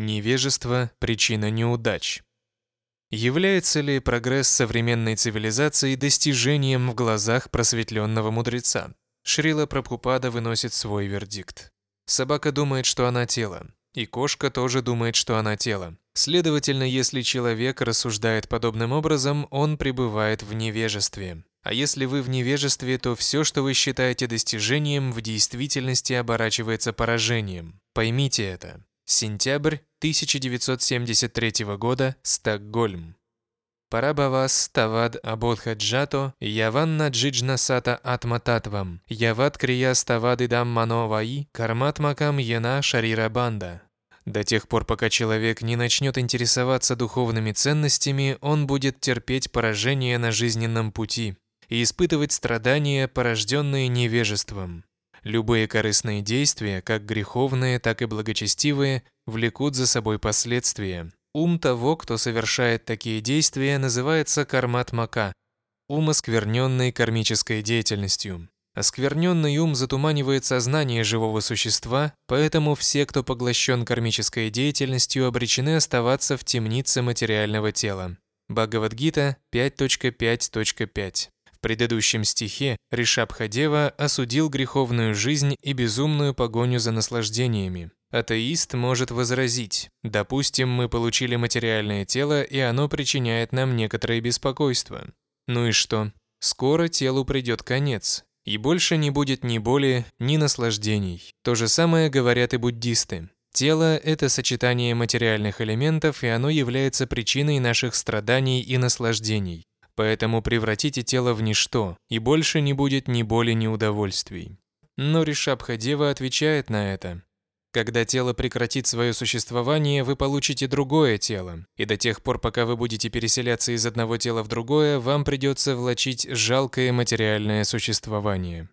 Невежество – причина неудач. Является ли прогресс современной цивилизации достижением в глазах просветленного мудреца? Шрила Прабхупада выносит свой вердикт. Собака думает, что она тело, и кошка тоже думает, что она тело. Следовательно, если человек рассуждает подобным образом, он пребывает в невежестве. А если вы в невежестве, то все, что вы считаете достижением, в действительности оборачивается поражением. Поймите это. Сентябрь 1973 года, Стокгольм. Парабавас Тавад Абодхаджато Яванна Джиджнасата Атмататвам Яват Крия Ставадидам Мановаи Карматмакам Яна Шарира Банда. До тех пор, пока человек не начнет интересоваться духовными ценностями, он будет терпеть поражение на жизненном пути и испытывать страдания, порожденные невежеством. Любые корыстные действия, как греховные, так и благочестивые, влекут за собой последствия. Ум того, кто совершает такие действия, называется кармат-мака, ум, оскверненный кармической деятельностью. Оскверненный ум затуманивает сознание живого существа, поэтому все, кто поглощен кармической деятельностью, обречены оставаться в темнице материального тела. Бхагавадгита 5.5.5 в предыдущем стихе Ришабхадева осудил греховную жизнь и безумную погоню за наслаждениями. Атеист может возразить, допустим, мы получили материальное тело, и оно причиняет нам некоторое беспокойство. Ну и что? Скоро телу придет конец, и больше не будет ни боли, ни наслаждений. То же самое говорят и буддисты. Тело – это сочетание материальных элементов, и оно является причиной наших страданий и наслаждений. Поэтому превратите тело в ничто, и больше не будет ни боли, ни удовольствий. Но Ришабхадева отвечает на это. Когда тело прекратит свое существование, вы получите другое тело, и до тех пор, пока вы будете переселяться из одного тела в другое, вам придется влачить жалкое материальное существование.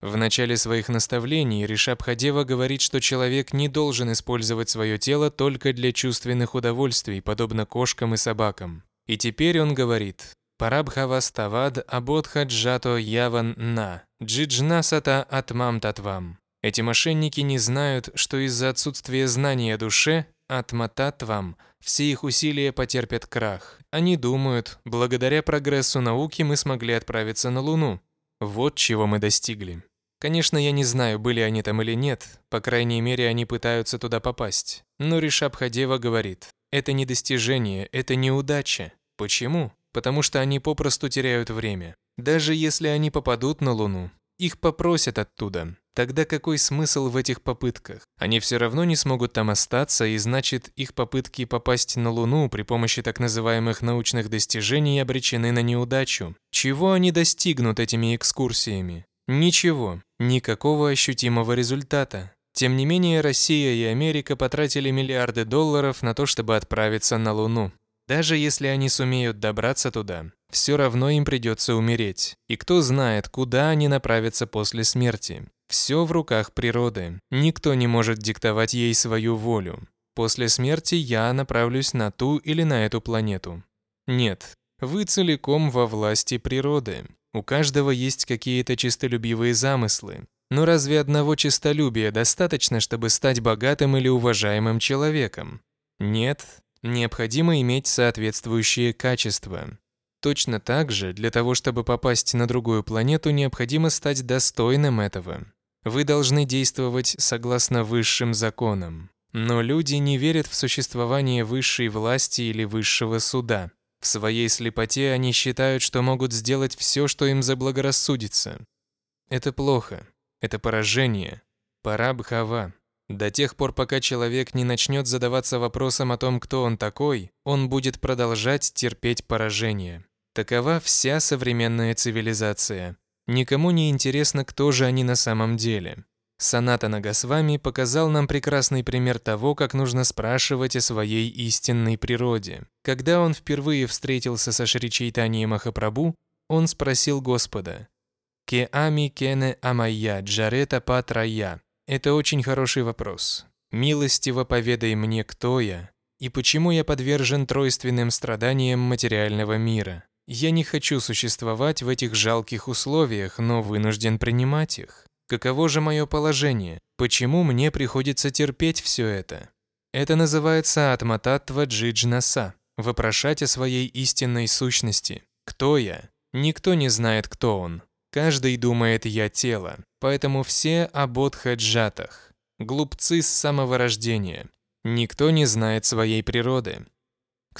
В начале своих наставлений Ришабхадева говорит, что человек не должен использовать свое тело только для чувственных удовольствий, подобно кошкам и собакам. И теперь он говорит, Парабхаваставад Абодхаджато Яван На, Джиджнасата Атмам Татвам. Эти мошенники не знают, что из-за отсутствия знания о душе, Атмататвам, все их усилия потерпят крах. Они думают, благодаря прогрессу науки мы смогли отправиться на Луну. Вот чего мы достигли. Конечно, я не знаю, были они там или нет, по крайней мере, они пытаются туда попасть. Но Ришабхадева говорит, это не достижение, это неудача. Почему? потому что они попросту теряют время. Даже если они попадут на Луну, их попросят оттуда. Тогда какой смысл в этих попытках? Они все равно не смогут там остаться, и значит, их попытки попасть на Луну при помощи так называемых научных достижений обречены на неудачу. Чего они достигнут этими экскурсиями? Ничего, никакого ощутимого результата. Тем не менее, Россия и Америка потратили миллиарды долларов на то, чтобы отправиться на Луну. Даже если они сумеют добраться туда, все равно им придется умереть. И кто знает, куда они направятся после смерти. Все в руках природы. Никто не может диктовать ей свою волю. После смерти я направлюсь на ту или на эту планету. Нет, вы целиком во власти природы. У каждого есть какие-то чистолюбивые замыслы. Но разве одного чистолюбия достаточно, чтобы стать богатым или уважаемым человеком? Нет, необходимо иметь соответствующие качества. Точно так же, для того, чтобы попасть на другую планету, необходимо стать достойным этого. Вы должны действовать согласно высшим законам. Но люди не верят в существование высшей власти или высшего суда. В своей слепоте они считают, что могут сделать все, что им заблагорассудится. Это плохо. Это поражение. Пора бхава. До тех пор, пока человек не начнет задаваться вопросом о том, кто он такой, он будет продолжать терпеть поражение. Такова вся современная цивилизация. Никому не интересно, кто же они на самом деле. Саната Нагасвами показал нам прекрасный пример того, как нужно спрашивать о своей истинной природе. Когда он впервые встретился со Шри Чайтаньей Махапрабху, он спросил Господа «Ке ами кене амайя джарета патрая» Это очень хороший вопрос. Милостиво поведай мне, кто я и почему я подвержен тройственным страданиям материального мира. Я не хочу существовать в этих жалких условиях, но вынужден принимать их. Каково же мое положение? Почему мне приходится терпеть все это? Это называется атмататва джиджнаса – вопрошать о своей истинной сущности. Кто я? Никто не знает, кто он. Каждый думает «я тело». Поэтому все о. Глупцы с самого рождения. Никто не знает своей природы.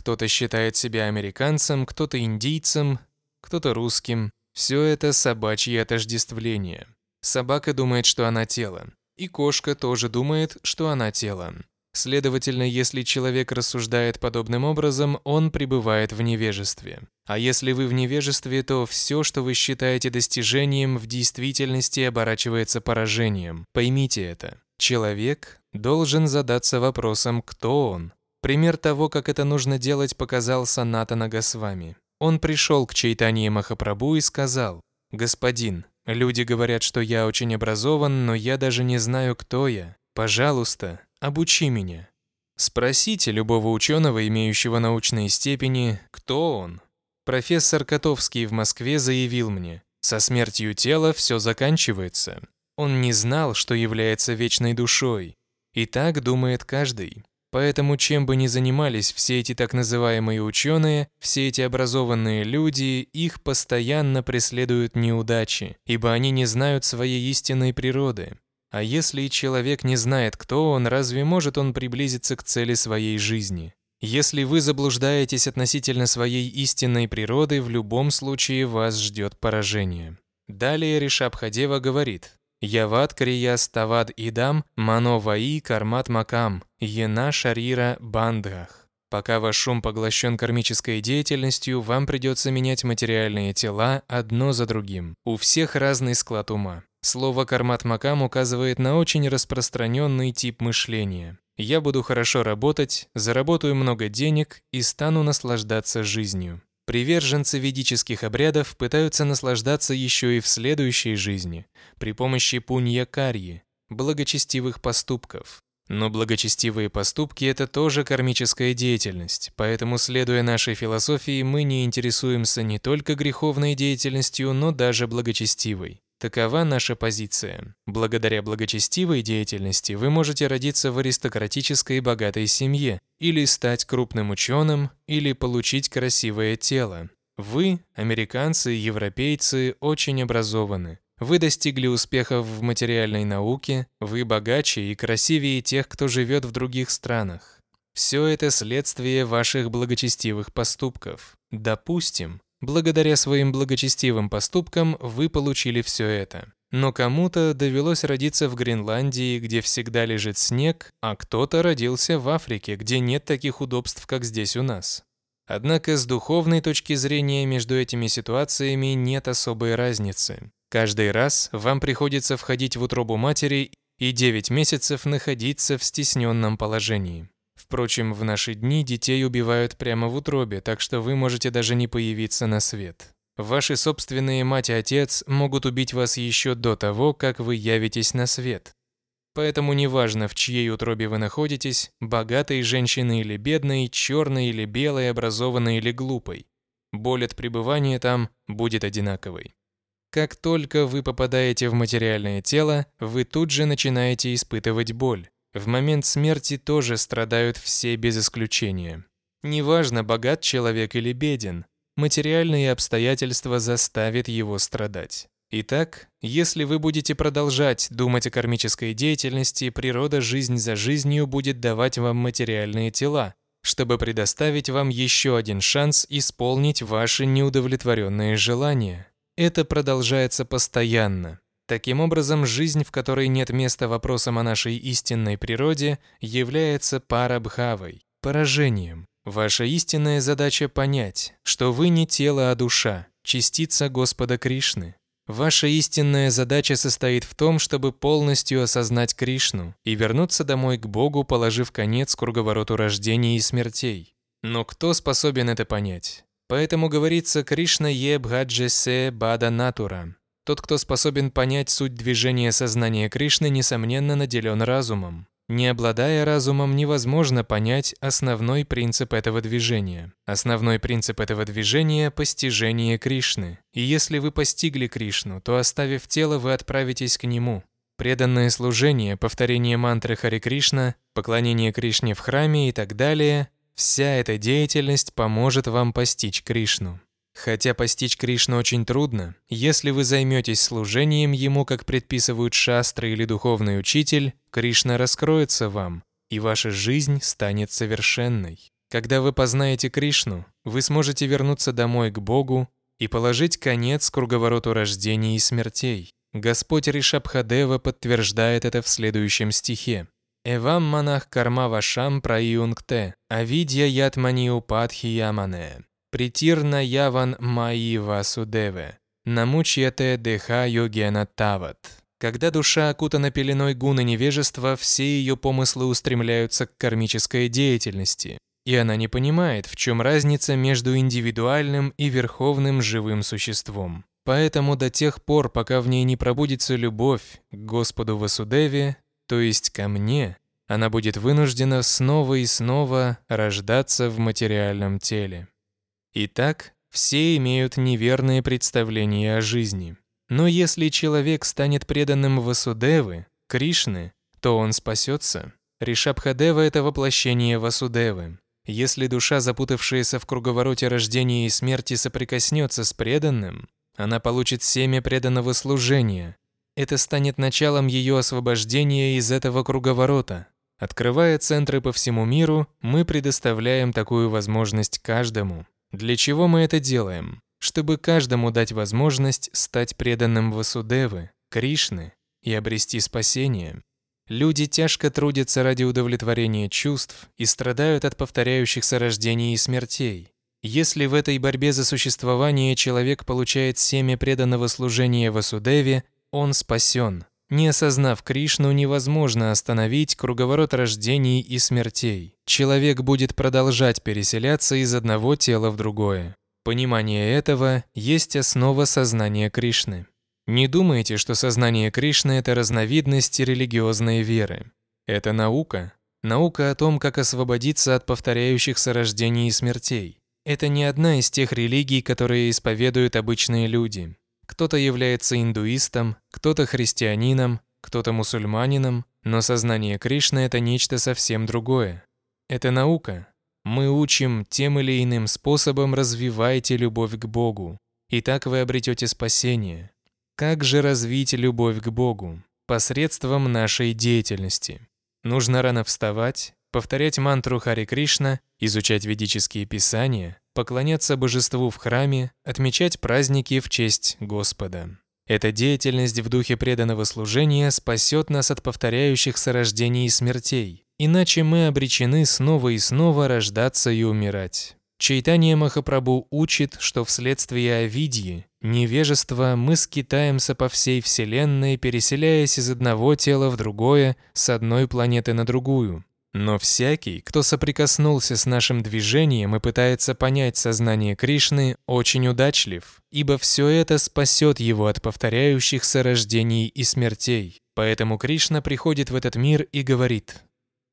Кто-то считает себя американцем, кто-то индийцем, кто-то русским. Все это собачье отождествление. Собака думает, что она тело. И кошка тоже думает, что она тело. Следовательно, если человек рассуждает подобным образом, он пребывает в невежестве. А если вы в невежестве, то все, что вы считаете достижением, в действительности оборачивается поражением. Поймите это. Человек должен задаться вопросом, кто он. Пример того, как это нужно делать, показал Санатана Госвами. Он пришел к Чайтанье Махапрабху и сказал, «Господин, люди говорят, что я очень образован, но я даже не знаю, кто я. Пожалуйста, обучи меня. Спросите любого ученого, имеющего научные степени, кто он. Профессор Котовский в Москве заявил мне, со смертью тела все заканчивается. Он не знал, что является вечной душой. И так думает каждый. Поэтому чем бы ни занимались все эти так называемые ученые, все эти образованные люди, их постоянно преследуют неудачи, ибо они не знают своей истинной природы. А если человек не знает, кто он, разве может он приблизиться к цели своей жизни? Если вы заблуждаетесь относительно своей истинной природы, в любом случае вас ждет поражение. Далее Ришабхадева говорит, «Яват крия ставад идам мано ваи кармат макам, ена шарира бандгах». Пока ваш ум поглощен кармической деятельностью, вам придется менять материальные тела одно за другим. У всех разный склад ума. Слово «кармат макам» указывает на очень распространенный тип мышления. Я буду хорошо работать, заработаю много денег и стану наслаждаться жизнью. Приверженцы ведических обрядов пытаются наслаждаться еще и в следующей жизни при помощи пунья-карьи, благочестивых поступков. Но благочестивые поступки – это тоже кармическая деятельность, поэтому, следуя нашей философии, мы не интересуемся не только греховной деятельностью, но даже благочестивой. Такова наша позиция. Благодаря благочестивой деятельности вы можете родиться в аристократической и богатой семье, или стать крупным ученым, или получить красивое тело. Вы, американцы европейцы, очень образованы. Вы достигли успехов в материальной науке, вы богаче и красивее тех, кто живет в других странах. Все это следствие ваших благочестивых поступков. Допустим, Благодаря своим благочестивым поступкам вы получили все это. Но кому-то довелось родиться в Гренландии, где всегда лежит снег, а кто-то родился в Африке, где нет таких удобств, как здесь у нас. Однако с духовной точки зрения между этими ситуациями нет особой разницы. Каждый раз вам приходится входить в утробу матери и 9 месяцев находиться в стесненном положении. Впрочем, в наши дни детей убивают прямо в утробе, так что вы можете даже не появиться на свет. Ваши собственные мать и отец могут убить вас еще до того, как вы явитесь на свет. Поэтому неважно, в чьей утробе вы находитесь, богатой женщиной или бедной, черной или белой, образованной или глупой. Боль от пребывания там будет одинаковой. Как только вы попадаете в материальное тело, вы тут же начинаете испытывать боль. В момент смерти тоже страдают все без исключения. Неважно, богат человек или беден, материальные обстоятельства заставят его страдать. Итак, если вы будете продолжать думать о кармической деятельности, природа жизнь за жизнью будет давать вам материальные тела, чтобы предоставить вам еще один шанс исполнить ваши неудовлетворенные желания. Это продолжается постоянно. Таким образом, жизнь, в которой нет места вопросам о нашей истинной природе, является парабхавой, поражением. Ваша истинная задача понять, что вы не тело, а душа, частица Господа Кришны. Ваша истинная задача состоит в том, чтобы полностью осознать Кришну и вернуться домой к Богу, положив конец круговороту рождений и смертей. Но кто способен это понять? Поэтому говорится Кришна ебхаджесе бада натура. Тот, кто способен понять суть движения сознания Кришны, несомненно наделен разумом. Не обладая разумом, невозможно понять основной принцип этого движения. Основной принцип этого движения – постижение Кришны. И если вы постигли Кришну, то оставив тело, вы отправитесь к Нему. преданное служение, повторение мантры Хари Кришна, поклонение Кришне в храме и так далее, вся эта деятельность поможет вам постичь Кришну. Хотя постичь Кришну очень трудно, если вы займетесь служением Ему, как предписывают шастры или духовный учитель, Кришна раскроется вам, и ваша жизнь станет совершенной. Когда вы познаете Кришну, вы сможете вернуться домой к Богу и положить конец круговороту рождений и смертей. Господь Ришабхадева подтверждает это в следующем стихе. «Эвам манах карма вашам праюнгте, авидья ятмани упадхи ямане, притирна яван маи васудеве, намучьяте деха йогена тават». Когда душа окутана пеленой гуны невежества, все ее помыслы устремляются к кармической деятельности, и она не понимает, в чем разница между индивидуальным и верховным живым существом. Поэтому до тех пор, пока в ней не пробудится любовь к Господу Васудеве, то есть ко мне, она будет вынуждена снова и снова рождаться в материальном теле. Итак, все имеют неверные представления о жизни. Но если человек станет преданным Васудевы, Кришны, то он спасется. Ришабхадева – это воплощение Васудевы. Если душа, запутавшаяся в круговороте рождения и смерти, соприкоснется с преданным, она получит семя преданного служения. Это станет началом ее освобождения из этого круговорота. Открывая центры по всему миру, мы предоставляем такую возможность каждому. Для чего мы это делаем? Чтобы каждому дать возможность стать преданным Васудевы, Кришны и обрести спасение. Люди тяжко трудятся ради удовлетворения чувств и страдают от повторяющихся рождений и смертей. Если в этой борьбе за существование человек получает семя преданного служения Васудеве, он спасен. Не осознав Кришну, невозможно остановить круговорот рождений и смертей. Человек будет продолжать переселяться из одного тела в другое. Понимание этого есть основа сознания Кришны. Не думайте, что сознание Кришны – это разновидность религиозной веры. Это наука. Наука о том, как освободиться от повторяющихся рождений и смертей. Это не одна из тех религий, которые исповедуют обычные люди. Кто-то является индуистом, кто-то христианином, кто-то мусульманином, но сознание Кришны – это нечто совсем другое. Это наука. Мы учим тем или иным способом развивайте любовь к Богу, и так вы обретете спасение. Как же развить любовь к Богу? Посредством нашей деятельности. Нужно рано вставать, повторять мантру Хари Кришна, изучать ведические писания, поклоняться божеству в храме, отмечать праздники в честь Господа. Эта деятельность в духе преданного служения спасет нас от повторяющихся рождений и смертей, иначе мы обречены снова и снова рождаться и умирать. Чайтанья Махапрабху учит, что вследствие авидьи, невежества, мы скитаемся по всей Вселенной, переселяясь из одного тела в другое, с одной планеты на другую. Но всякий, кто соприкоснулся с нашим движением и пытается понять сознание Кришны, очень удачлив, ибо все это спасет его от повторяющихся рождений и смертей. Поэтому Кришна приходит в этот мир и говорит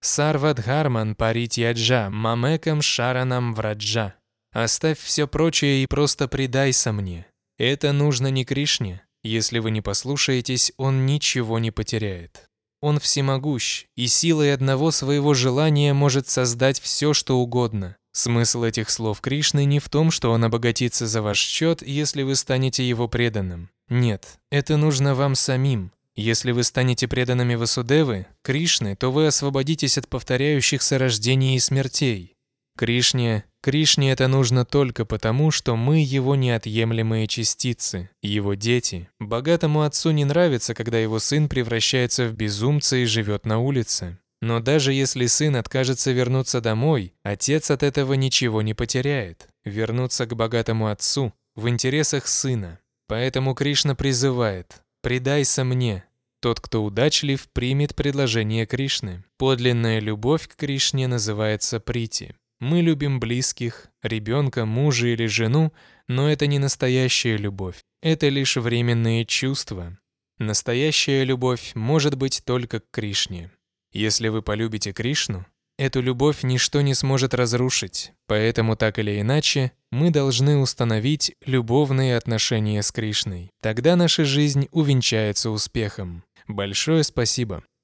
Сарвадхарман паритьяджа, мамекам шаранам враджа. Оставь все прочее и просто предайся мне. Это нужно не Кришне. Если вы не послушаетесь, он ничего не потеряет. Он всемогущ, и силой одного своего желания может создать все, что угодно. Смысл этих слов Кришны не в том, что он обогатится за ваш счет, если вы станете его преданным. Нет, это нужно вам самим. Если вы станете преданными Васудевы, Кришны, то вы освободитесь от повторяющихся рождений и смертей. Кришне, Кришне это нужно только потому, что мы его неотъемлемые частицы, его дети. Богатому отцу не нравится, когда его сын превращается в безумца и живет на улице. Но даже если сын откажется вернуться домой, отец от этого ничего не потеряет. Вернуться к богатому отцу в интересах сына. Поэтому Кришна призывает «Предайся мне, тот, кто удачлив, примет предложение Кришны. Подлинная любовь к Кришне называется прити. Мы любим близких, ребенка, мужа или жену, но это не настоящая любовь. Это лишь временные чувства. Настоящая любовь может быть только к Кришне. Если вы полюбите Кришну, эту любовь ничто не сможет разрушить, поэтому так или иначе мы должны установить любовные отношения с Кришной. Тогда наша жизнь увенчается успехом. Большое спасибо.